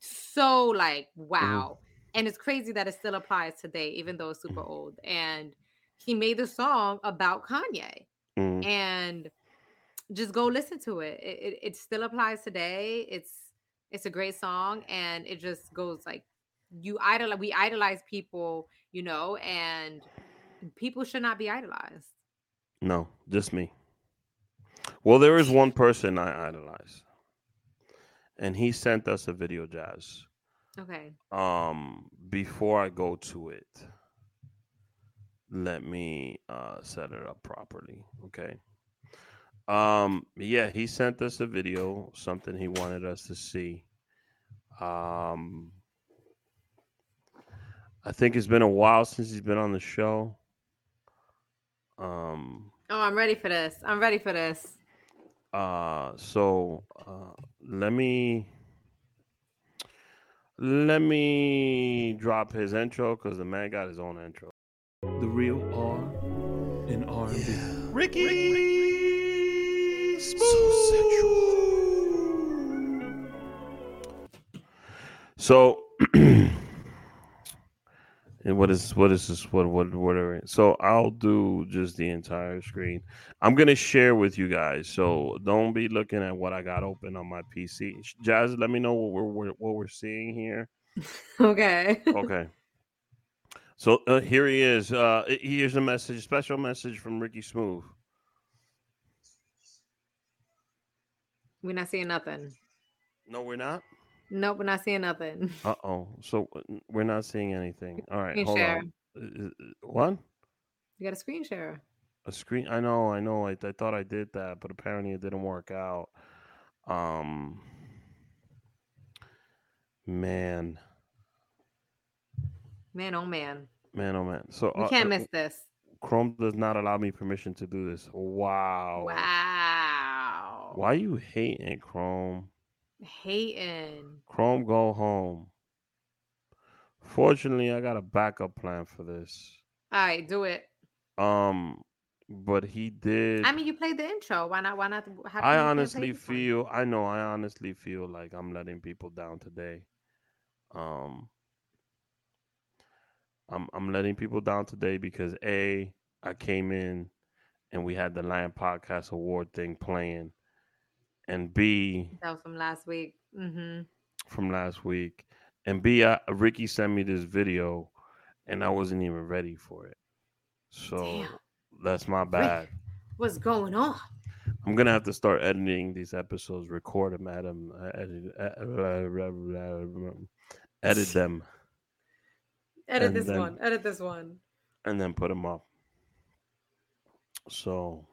so like wow and it's crazy that it still applies today even though it's super Mm-hmm. old and he made the song about kanye Mhm. and just go listen to it. It, it it still applies today it's it's a great song and it just goes like you idolize we idolize people you know and people should not be idolized No, just me. Well, there is one person I idolize, and he sent us a video, Jazz. okay Um, before I go to it, let me uh set it up properly, okay? Um, yeah, he sent us a video, something he wanted us to see. Um, I think it's been a while since he's been on the show. Um, oh i'm ready for this i'm ready for this uh, so uh, let me let me drop his intro because the man got his own intro. The real R in R&B. Ricky, Smooth. So, and what is what is this? What what what are so? I'll do just the entire screen. I'm gonna share with you guys. So don't be looking at what I got open on my PC. Jazz, let me know what we're what what we're seeing here. okay Okay. So uh, here he is. Uh, here's a message, special message from Ricky Smooth. we're not seeing nothing No, we're not. Nope we're not seeing nothing Uh oh. So uh, we're not seeing anything. All right, Screen hold share. on. Uh, uh, What? you got a screen share A screen? I know, I know. I, I thought I did that, but apparently it didn't work out. Um, man, man oh man man, oh man. So we uh, can't uh, miss this Chrome does not allow me permission to do this. Wow. wow Why you hating Chrome? Hating Chrome, go home. Fortunately, I got a backup plan for this. all right do it Um, but he did. i mean you played the intro why not why not I you can't play honestly feel I know I honestly feel like I'm letting people down today. Um I'm I'm letting people down today because A, I came in and we had the Lion Podcast Award thing playing. And B that was from last week mm-hmm from last week. And B I, Ricky sent me this video and I wasn't even ready for it. So Damn. that's my bad. what's going on I'm gonna have to start editing these episodes, record them, them, uh, edit, uh, edit them, edit this then- one edit this one and then put them up. So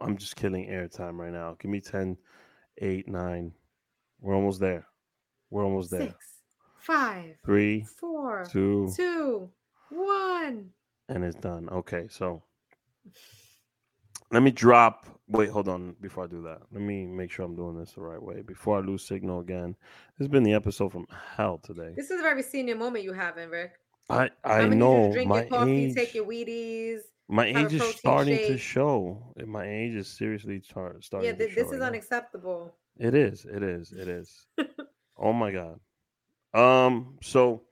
I'm just killing airtime right now. Give me 10, 8, 9. We're almost there. We're almost there. six five Three, four two, two one and it's done. Okay, so let me drop. Wait, hold on. Before I do that, let me make sure I'm doing this the right way. Before I lose signal again, this has been the episode from hell today. this is a very senior moment you having rick I I I'm gonna need you know drink my your coffee age. take your wheaties My age is protein starting to show. My age is seriously tar- starting. yeah to th- show this right is now. unacceptable It is. It is. It is. oh my god. Um. So,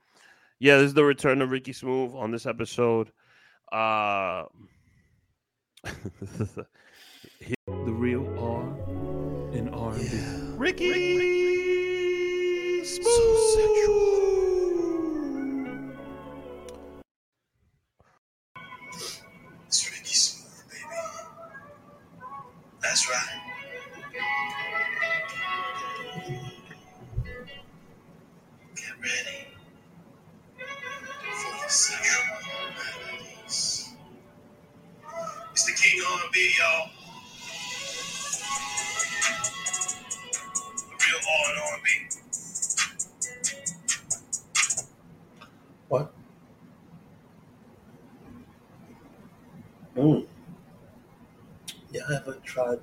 yeah, this is the return of Ricky Smooth on this episode. Uh. The real R in R&B. Ricky. ricky So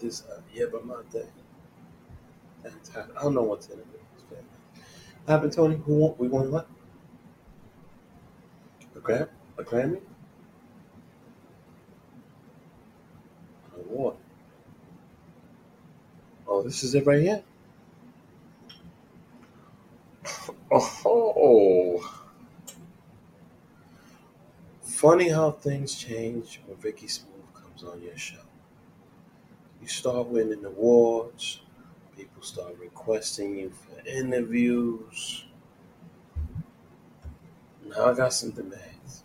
this uh, mate. Fantastic. I don't know what's in it. What happened, Tony? Who won? We won what? A Gram? A Grammy? An award. Oh, this is it right here. Oh. Funny how things change when Ricky Smooth comes on your show. You start winning awards, people start requesting you for interviews. Now I got some demands.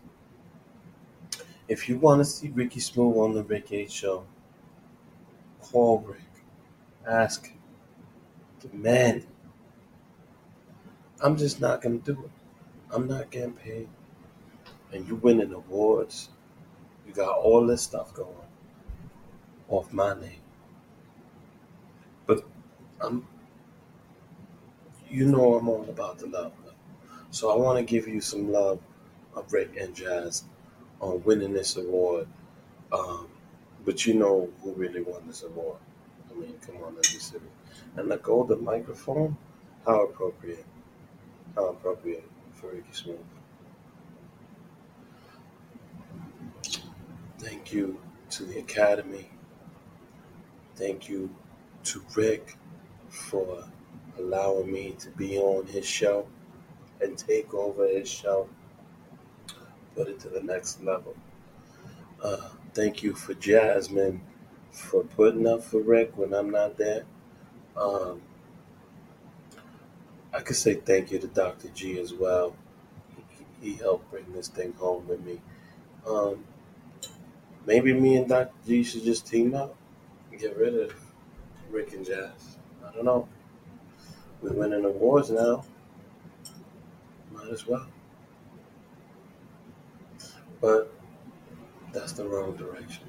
If you want to see Ricky Smooth on the Rick H show, call Rick. Ask him. Demand. I'm just not gonna do it. I'm not getting paid. And you winning awards. You got all this stuff going off my name. I'm you know I'm all about the love. love. So I want to give you some love of Rick and Jazz on winning this award. Um, but you know who really won this award. I mean, come on, let me see. And the golden microphone, how appropriate. How appropriate for Ricky Smith. Thank you to the Academy. Thank you to Rick for allowing me to be on his show and take over his show, put it to the next level. Uh, thank you for Jasmine for putting up for Rick when I'm not there. Um, I could say thank you to Dr. G as well. He, he helped bring this thing home with me. Um, maybe me and Dr. G should just team up and get rid of Rick and Jazz. I don't know. We're winning awards now. Might as well. But that's the wrong direction.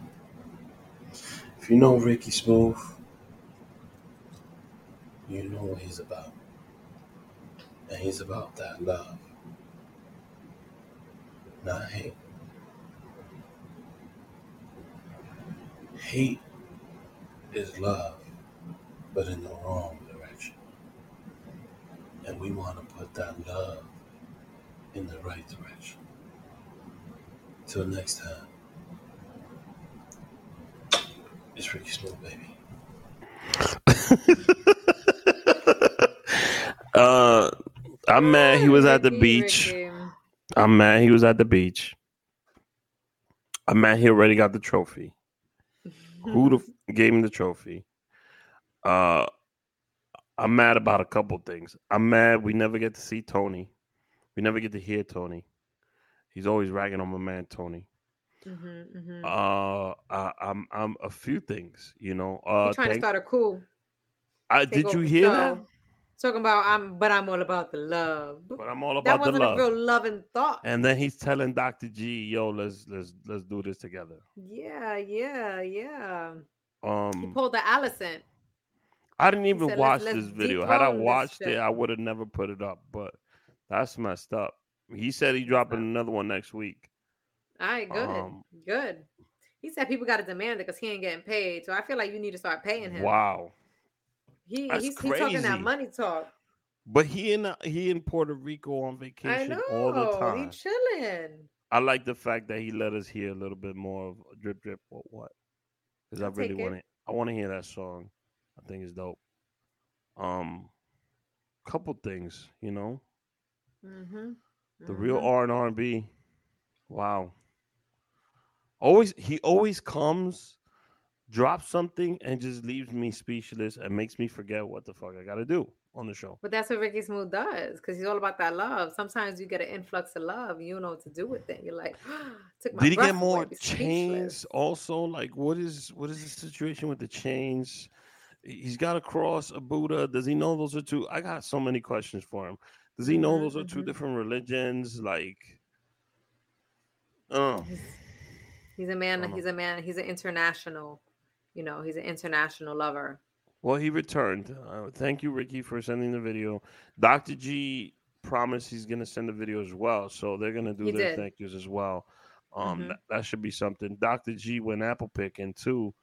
If you know Ricky Smooth, you know what he's about. And he's about that love, not hate. Hate is love, but in the wrong direction. And we want to put that love in the right direction. Till next time, it's Ricky Smooth, baby. Uh, I'm mad he was at the beach. I'm mad he was at the beach. I'm mad he already got the trophy. Who the f- gave him the trophy? Uh, I'm mad about a couple things. I'm mad we never get to see Tony. We never get to hear Tony. He's always ragging on my man Tony. Mm-hmm, mm-hmm. Uh, I, I'm I'm a few things, you know. Uh, He's trying to start a cool. I, did you hear the that? Talking about I'm, but I'm all about the love. But I'm all about the love. That wasn't love. a real loving thought. And then he's telling Dr. G, "Yo, let's let's let's do this together." Yeah, yeah, yeah. Um, He pulled the Allison. I didn't even watch "Let's- let's this video. Had I watched it. I would have never put it up. But that's messed up. He said he dropping another one next week. All right, good, Um, good. He said people got to demand it because he ain't getting paid. So I feel like you need to start paying him. Wow. He he's, he's talking that money talk. But he in he in Puerto Rico on vacation all the time. He chilling. I like the fact that he let us hear a little bit more of drip drip what what because I really want it. I want to hear that song. I think it's dope. Um, couple things, you know, Mm-hmm. the real R and R and B. Wow. Always he always comes, drops something, and just leaves me speechless and makes me forget what the fuck I gotta do. on the show. But that's what Ricky Smooth does because he's all about that love. Sometimes you get an influx of love, you don't know what to do with it. You're like, took my Did he get more chains? Also, like, what is what is the situation with the chains? He's got a cross, a Buddha. Does he know those are two? I got so many questions for him. Does he know Mhm, those are 2 mhm. different religions? Like, oh, He's a man. He's a man. He's an international. You know, he's an international lover. well, he returned. Uh, thank you, Ricky, for sending the video. Dr. G promised he's gonna send the video as well, so they're gonna do He their did. thank yous as well. Um, Mhm. that, that should be something. Dr. G went apple picking too.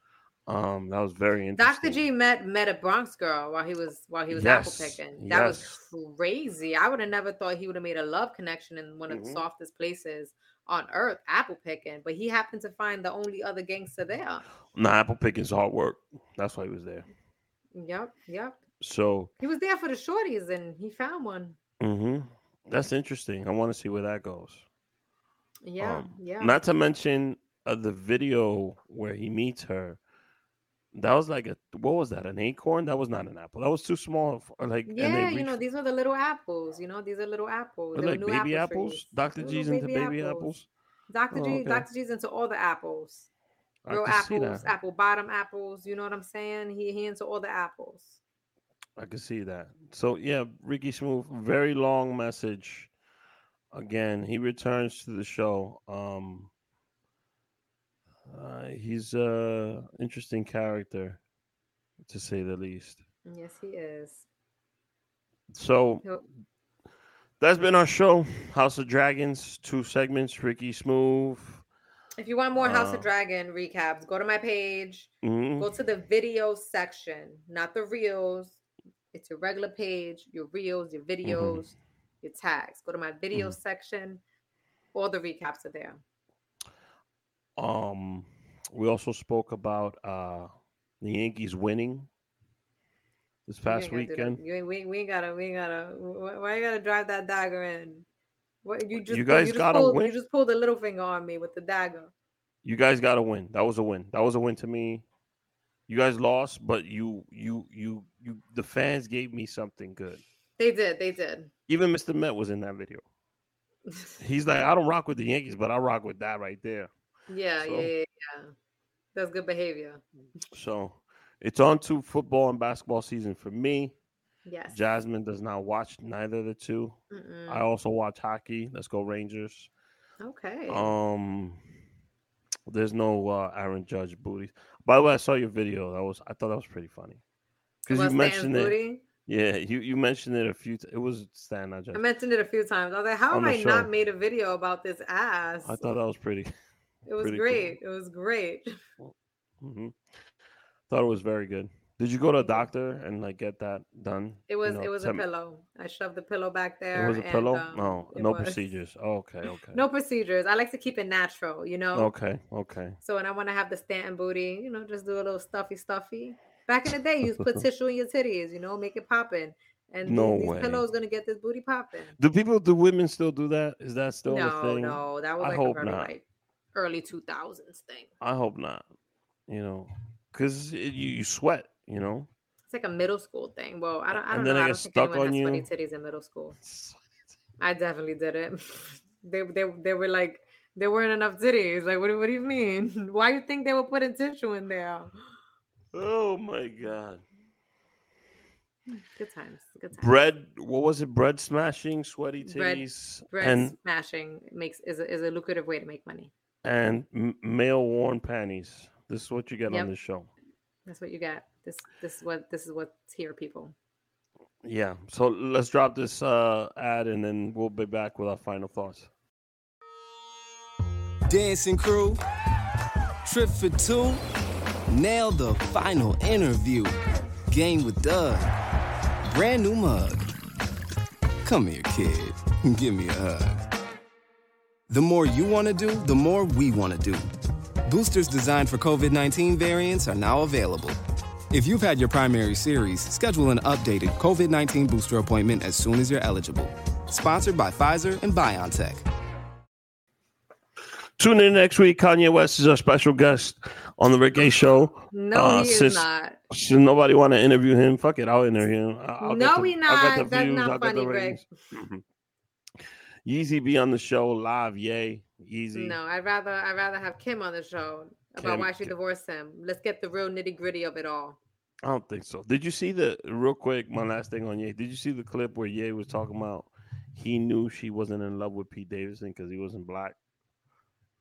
Um, that was very interesting. Dr. G met met a Bronx girl while he was while he was apple picking. That yes. was crazy. I would have never thought he would have made a love connection in one of the Mhm. softest places on earth, apple picking. But he happened to find the only other gangster there. Nah, apple picking is hard work. That's why he was there. Yep, yep. So, He was there for the shorties, and he found one. mhm, that's interesting. I want to see where that goes. Yeah, Um, yeah. Not to mention uh, the video where he meets her. That was like a what was that? An acorn? That was not an apple. That was too small. For, like and they yeah, you know, these are the little apples. You know, these are little apples. they're like baby apple apples. Dr. Little G's into baby apples. Dr. Oh, G. Dr. G's into all the apples. Real apples, apple bottom apples. You know what I'm saying? He he into all the apples. I can see that. So yeah, Ricky Smooth, very long message. Again, he returns to the show. Um uh, he's a interesting character, to say the least. Yes, he is. So He'll- that's been our show. House of Dragons, two segments. Ricky Smooth. If you want more House Uh, of Dragon recaps, go to my page. mhm. Go to the video section, not the reels. It's your regular page, your reels, your Mm-hmm. videos, your tags. Go to my video section. All the recaps are there. Um, we also spoke about uh the Yankees winning this past ain't gotta do that. weekend. You we, we gotta, we gotta. wh- Why you gotta drive that dagger in? What you just You guys just gotta pulled, win. You just pulled the little finger on me with the dagger. You guys got to win. That was a win. That was a win to me. You guys lost, but you you you you the fans gave me something good. They did. They did. Even Mr. Met was in that video. He's like, I don't rock with the Yankees, but I rock with that right there. Yeah, So- yeah, yeah, yeah. That's good behavior. So it's on to football and basketball season for me. Yes. Jasmine does not watch neither of the 2 Mm-mm. I also watch hockey. Let's go Rangers. Okay. Um, there's no uh, Aaron Judge booty. By the way, I saw your video. That was I thought that was pretty funny because you mentioned it. booty? Yeah, you you mentioned it a few. T- it was Stan, Judge. I mentioned it a few times. I was like, how have I show. not made a video about this ass? I thought that was pretty. it was pretty cool. great. It was great. hmm Thought it was very good. Did you go to a doctor and like get that done? It You was know, it was a pillow. I shoved the pillow back there. It was a and, pillow. um, no, no was- procedures. Oh, okay, okay, No procedures. I like to keep it natural, you know. okay, okay. So when I want to have the Stanton booty, you know, just do a little stuffy stuffy. Back in the day, you put tissue in your titties, you know, make it poppin'. And these- No these, way. pillows gonna get this booty popping. Do people? Do women still do that? Is that still a No, thing? no, that was I like hope a not. Early two thousands thing. I hope not. You know, because you, you sweat. You know. It's like a middle school thing. Well, I don't, I And don't then know. I don't think stuck anyone on had sweaty titties in middle school. I definitely did it. they, they, they were like, there weren't enough titties. Like, what, do- what do you mean? Why you think they were putting tissue in there? Oh my god. Good times. Good times. Bread. What was it? Bread smashing, sweaty Bread, titties, bread and smashing makes is a, is a lucrative way to make money. And m- male worn panties. This is what you get Yep. on this show. That's what you got. This this is what this is what's here, people. Yeah. So let's drop this uh, ad and then we'll be back with our final thoughts. Dancing crew, trip for two, nail the final interview. Game with Doug, brand new mug. Come here, kid, give me a hug. The more you want to do, the more we want to do. Boosters designed for COVID 19 variants are now available. If you've had your primary series, schedule an updated COVID 19 booster appointment as soon as you're eligible. Sponsored by Pfizer and BioNTech. Tune in next week. Kanye West is our special guest on the Rick H Show. No, Uh, he is not. Should nobody want to interview him? Fuck it, I'll interview him. I- I'll No, get the- we I'll get not. the That's views, not I'll get the funny, Greg. Yeezy be on the show live, yay. Yeezy. No, I'd rather I'd rather have Kim on the show about Kim- why she divorced him. Let's get the real nitty gritty of it all. I don't think so. Did you see the real quick? My last thing on Ye. Did you see the clip where Ye was talking about he knew she wasn't in love with Pete Davidson because he wasn't black,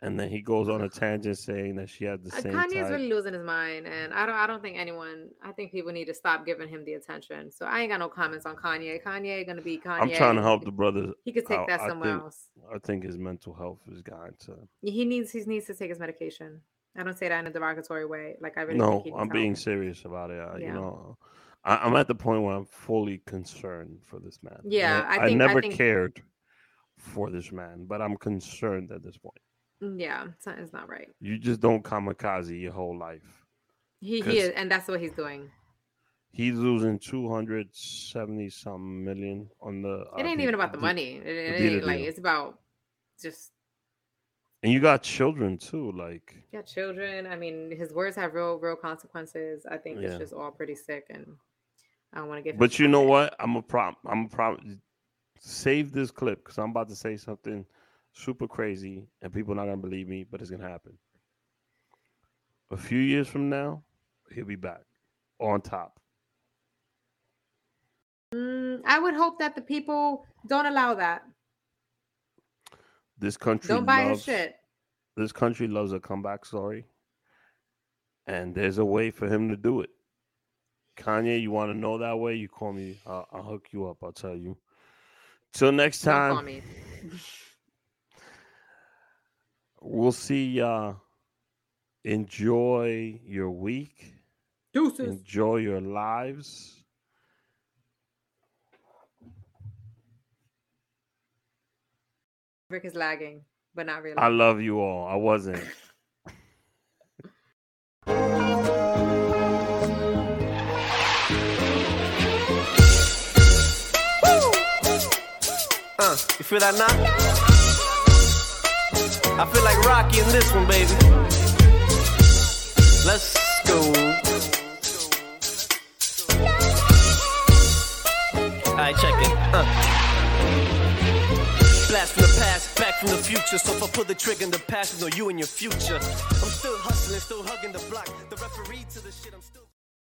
and then he goes on a tangent saying that she had the Uh, same Kanye's type. really losing his mind, and I don't. I don't think anyone. I think people need to stop giving him the attention. So I ain't got no comments on Kanye. Kanye gonna be Kanye. I'm trying to help the brother. He could take out. that I somewhere think- else. I think his mental health has gotten to. He needs. He needs to take his medication. I don't say that in a derogatory way. Like I really. No, I'm being serious about it. I, Yeah. You know, I, I'm at the point where I'm fully concerned for this man. Yeah, know, I think- I never think- cared for this man, but I'm concerned at this point. Yeah, something's not right. You just don't kamikaze your whole life. He he is, and that's what he's doing. He's losing 270 some million on the. Uh, it ain't even about the money. It, it ain't like it's about just And you got children too. Like, yeah, children. I mean, his words have real real consequences. I think it's just all pretty sick, and I don't want to get. but you know what? I'm a prop. I'm a prop. Save this clip because I'm about to say something super crazy, and people are not gonna believe me, but it's gonna happen. A few years from now, he'll be back on top. Mm, I would hope that the people don't allow that. This country Don't buy his shit. this country loves a comeback story, and there's a way for him to do it. Kanye, you want to know that way? You call me. I'll, I'll hook you up. I'll tell you. Till next time. call me. We'll see y'all. Enjoy your week. Deuces. Enjoy your lives. Rick is lagging, but not really. I love you all. I wasn't. Uh, you feel that now? I feel like Rocky in this one, baby. Let's go. Alright, check it. Uh. Blast from the past, back from the future. So if I pull the trigger in the past, know you and your future. I'm still hustling, still hugging the block. The referee to the shit, I'm still.